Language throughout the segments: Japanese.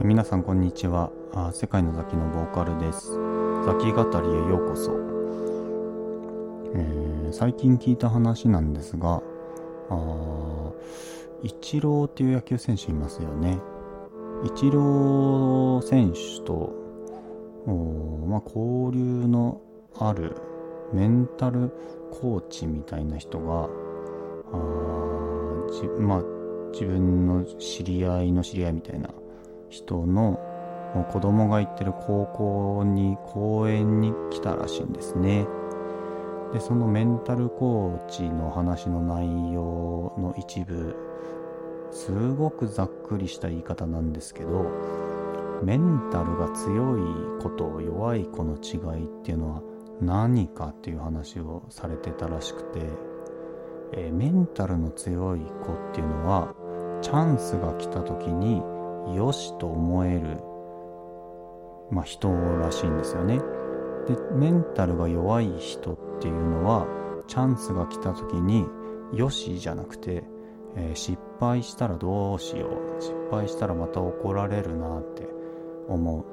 皆さんこんにちは。世界のザキのボーカルです。ザキ語りへようこそ、えー、最近聞いた話なんですがイチローっていう野球選手いますよね。イチロー選手とまあ、交流のあるメンタルコーチみたいな人があまあ自分の知り合いの知り合いみたいな人の子供が行ってる高校に公園に来たらしいんですね。でそのメンタルコーチの話の内容の一部すごくざっくりした言い方なんですけどメンタルが強い子と弱い子の違いっていうのは何かっていう話をされてたらしくて、えー、メンタルの強い子っていうのはチャンスが来た時によしと思える、まあ、人らしいんですよね。でメンタルが弱い人っていうのはチャンスが来た時によしじゃなくて、えー、失敗したらどうしよう失敗したらまた怒られるなって思う。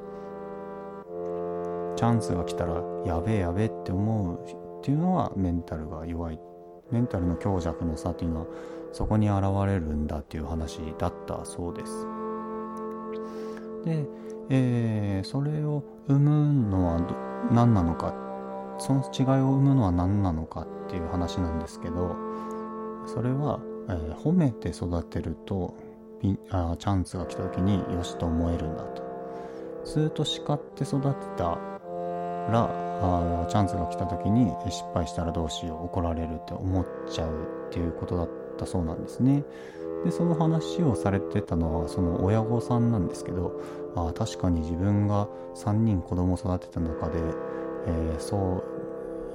チャンスが来たらやべえやべえって思うっていうのはメンタルが弱い。メンタルの強弱の差っていうのはそこに現れるんだっていう話だったそうです。で、えー、それを生むのは何なのかその違いを生むのは何なのかっていう話なんですけどそれは、えー、褒めて育てるとあチャンスが来た時によしと思えるんだとずっと叱って育てたらあチャンスが来た時に失敗したらどうしよう怒られるって思っちゃうっていうことだったそうなんですね。でその話をされてたのはその親御さんなんですけどあ確かに自分が3人子供を育てた中で、えー、そ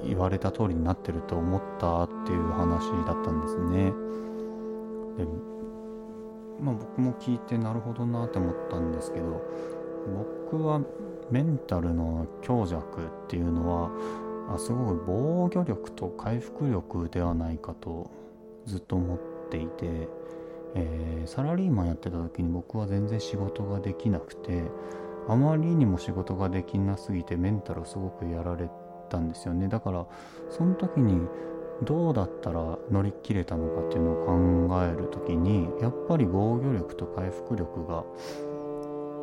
う言われた通りになってると思ったっていう話だったんですね。でまあ僕も聞いてなるほどなって思ったんですけど僕はメンタルの強弱っていうのはあすごく防御力と回復力ではないかとずっと思っていて、えー、サラリーマンやってた時に僕は全然仕事ができなくてあまりにも仕事ができなすぎてメンタルをすごくやられたんですよねだからその時にどうだったら乗り切れたのかっていうのを考える時にやっぱり防御力と回復力が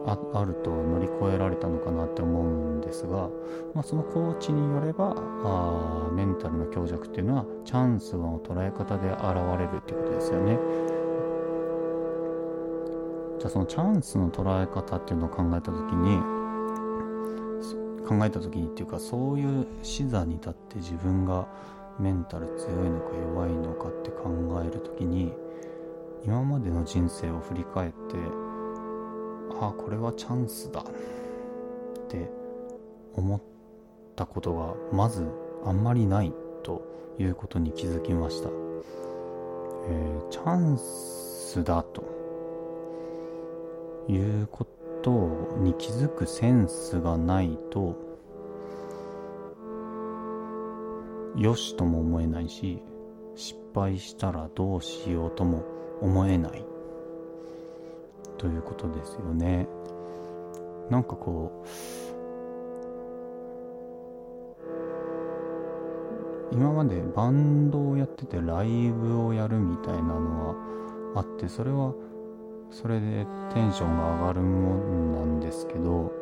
ああると乗り越えられたのかなって思うんですが、まあ、そのコーチによればあメンタルの強弱っていうのはチャンスの捉え方で現れるっていうことですよね。じゃあそのチャンスの捉え方っていうのを考えた時に考えた時にっていうかそういう視座に立って自分がメンタル強いのか弱いのかって考える時に今までの人生を振り返ってああこれはチャンスだって思ったことがまずあんまりないということに気づきました、えー、チャンスだと。いうことに気づくセンスがないとよしとも思えないし失敗したらどうしようとも思えない。ということですよね。なんかこう今までバンドをやっててライブをやるみたいなのはあってそれはそれでテンションが上がるもんなんですけど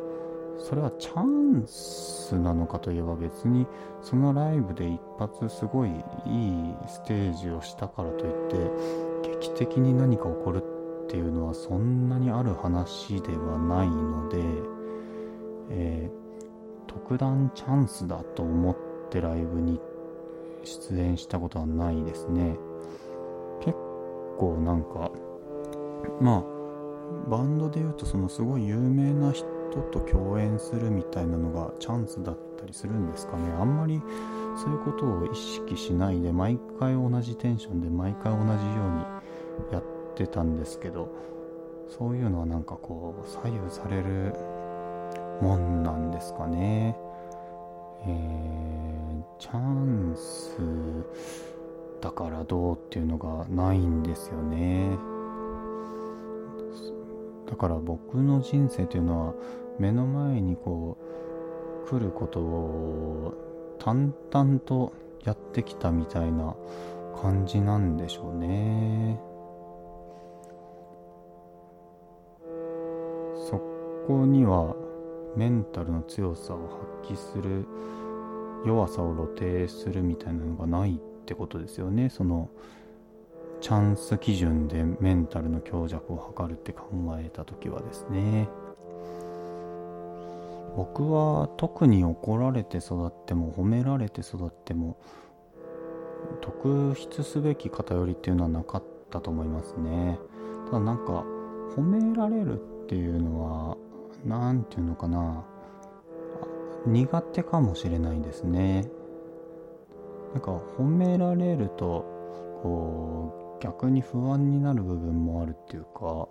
それはチャンスなのかといえば別にそのライブで一発すごいいいステージをしたからといって劇的に何か起こるっていうのはそんなにある話ではないので、えー、特段チャンスだと思ってライブに出演したことはないですね。結構なんかまあバンドで言うとそのすごい有名な人と共演するみたいなのがチャンスだったりするんですかね。あんまりそういうことを意識しないで毎回同じテンションで毎回同じようにやってってたんですけどそういうのはなんかこう左右されるもんなんですかね。えー、チャンスだからどうっていうのがないんですよね。だから僕の人生というのは目の前にこう来ることを淡々とやってきたみたいな感じなんでしょうね。そこにはメンタルの強さを発揮する弱さを露呈するみたいなのがないってことですよね。そのチャンス基準でメンタルの強弱を測るって考えた時はですね。僕は特に怒られて育っても褒められて育っても特筆すべき偏りっていうのはなかったと思いますね。ただなんか褒められるっていうのは何て言うのかな。苦手かもしれないですね。なんか褒められるとこう逆に不安になる部分もあるっていうか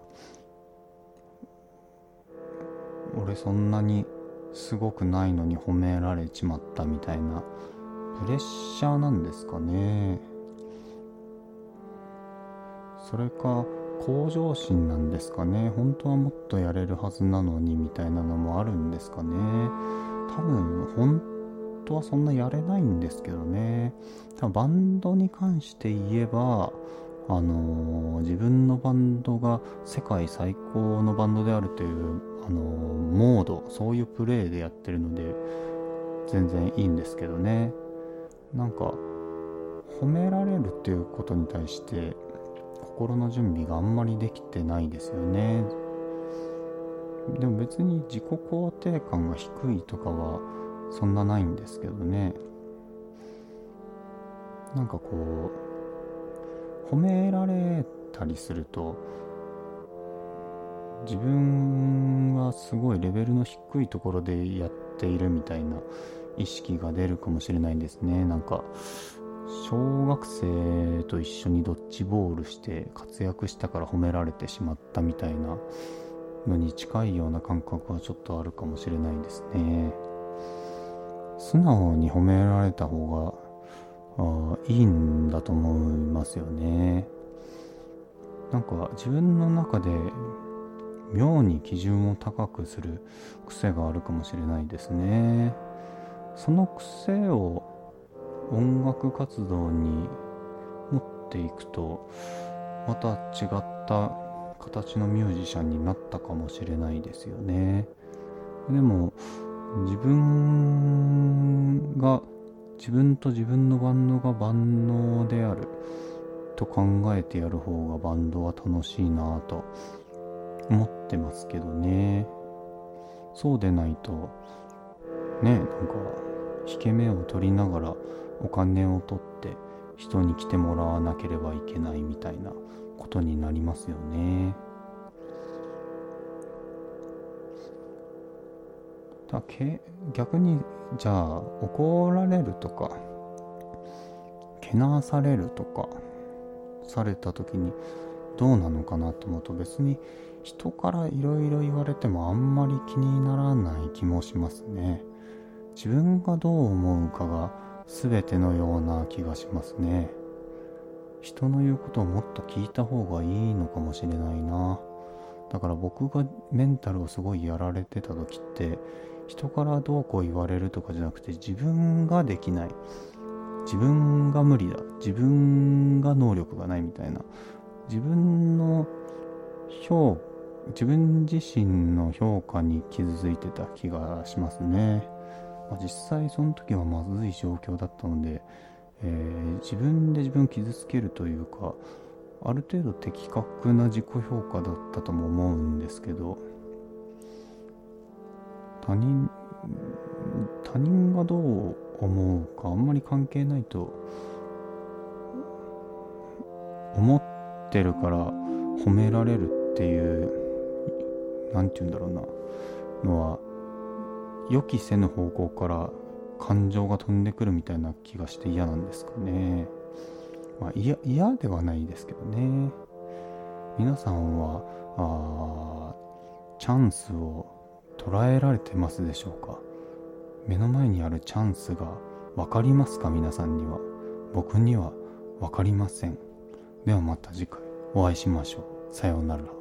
俺そんなにすごくないのに褒められちまったみたいなプレッシャーなんですかね。それか向上心なんですかね。本当はもっとやれるはずなのにみたいなのもあるんですかね。多分本当はそんなやれないんですけどね。多分バンドに関して言えばあのー、自分のバンドが世界最高のバンドであるという、あのー、モードそういうプレーでやってるので全然いいんですけどね。なんか褒められるっていうことに対して心の準備があんまりできてないですよね。でも別に自己肯定感が低いとかはそんなないんですけどね。なんかこう褒められたりすると自分はすごいレベルの低いところでやっているみたいな意識が出るかもしれないんですね。なんか小学生と一緒にドッジボールして活躍したから褒められてしまったみたいなのに近いような感覚はちょっとあるかもしれないですね。素直に褒められた方があいいんだと思いますよね。なんか自分の中で妙に基準を高くする癖があるかもしれないですね。その癖を音楽活動に持っていくとまた違った形のミュージシャンになったかもしれないですよね。でも自分が自分と自分のバンドが万能であると考えてやる方がバンドは楽しいなぁと思ってますけどねそうでないとねなんか引け目を取りながらお金を取って人に来てもらわなければいけないみたいなことになりますよね。だけ逆にじゃあ怒られるとかけなされるとかされた時にどうなのかなと思うと別に人からいろいろ言われてもあんまり気にならない気もしますね。自分がどう思うかが全てのような気がしますね人の言うことをもっと聞いた方がいいのかもしれないなだから僕がメンタルをすごいやられてた時って人からどうこう言われるとかじゃなくて自分ができない。自分が無理だ。自分が能力がないみたいな。自分の評自分自身の評価に傷ついてた気がしますね。まあ、実際その時はまずい状況だったので、えー、自分で自分を傷つけるというかある程度的確な自己評価だったとも思うんですけど他人他人がどう思うかあんまり関係ないと思ってるから褒められるっていう何て言うんだろうなのは予期せぬ方向から感情が飛んでくるみたいな気がして嫌なんですかね。まあ嫌ではないですけどね。皆さんはあチャンスを捉えられてますでしょうか？目の前にあるチャンスが分かりますか？皆さんには。僕には分かりません。ではまた次回お会いしましょう。さようなら。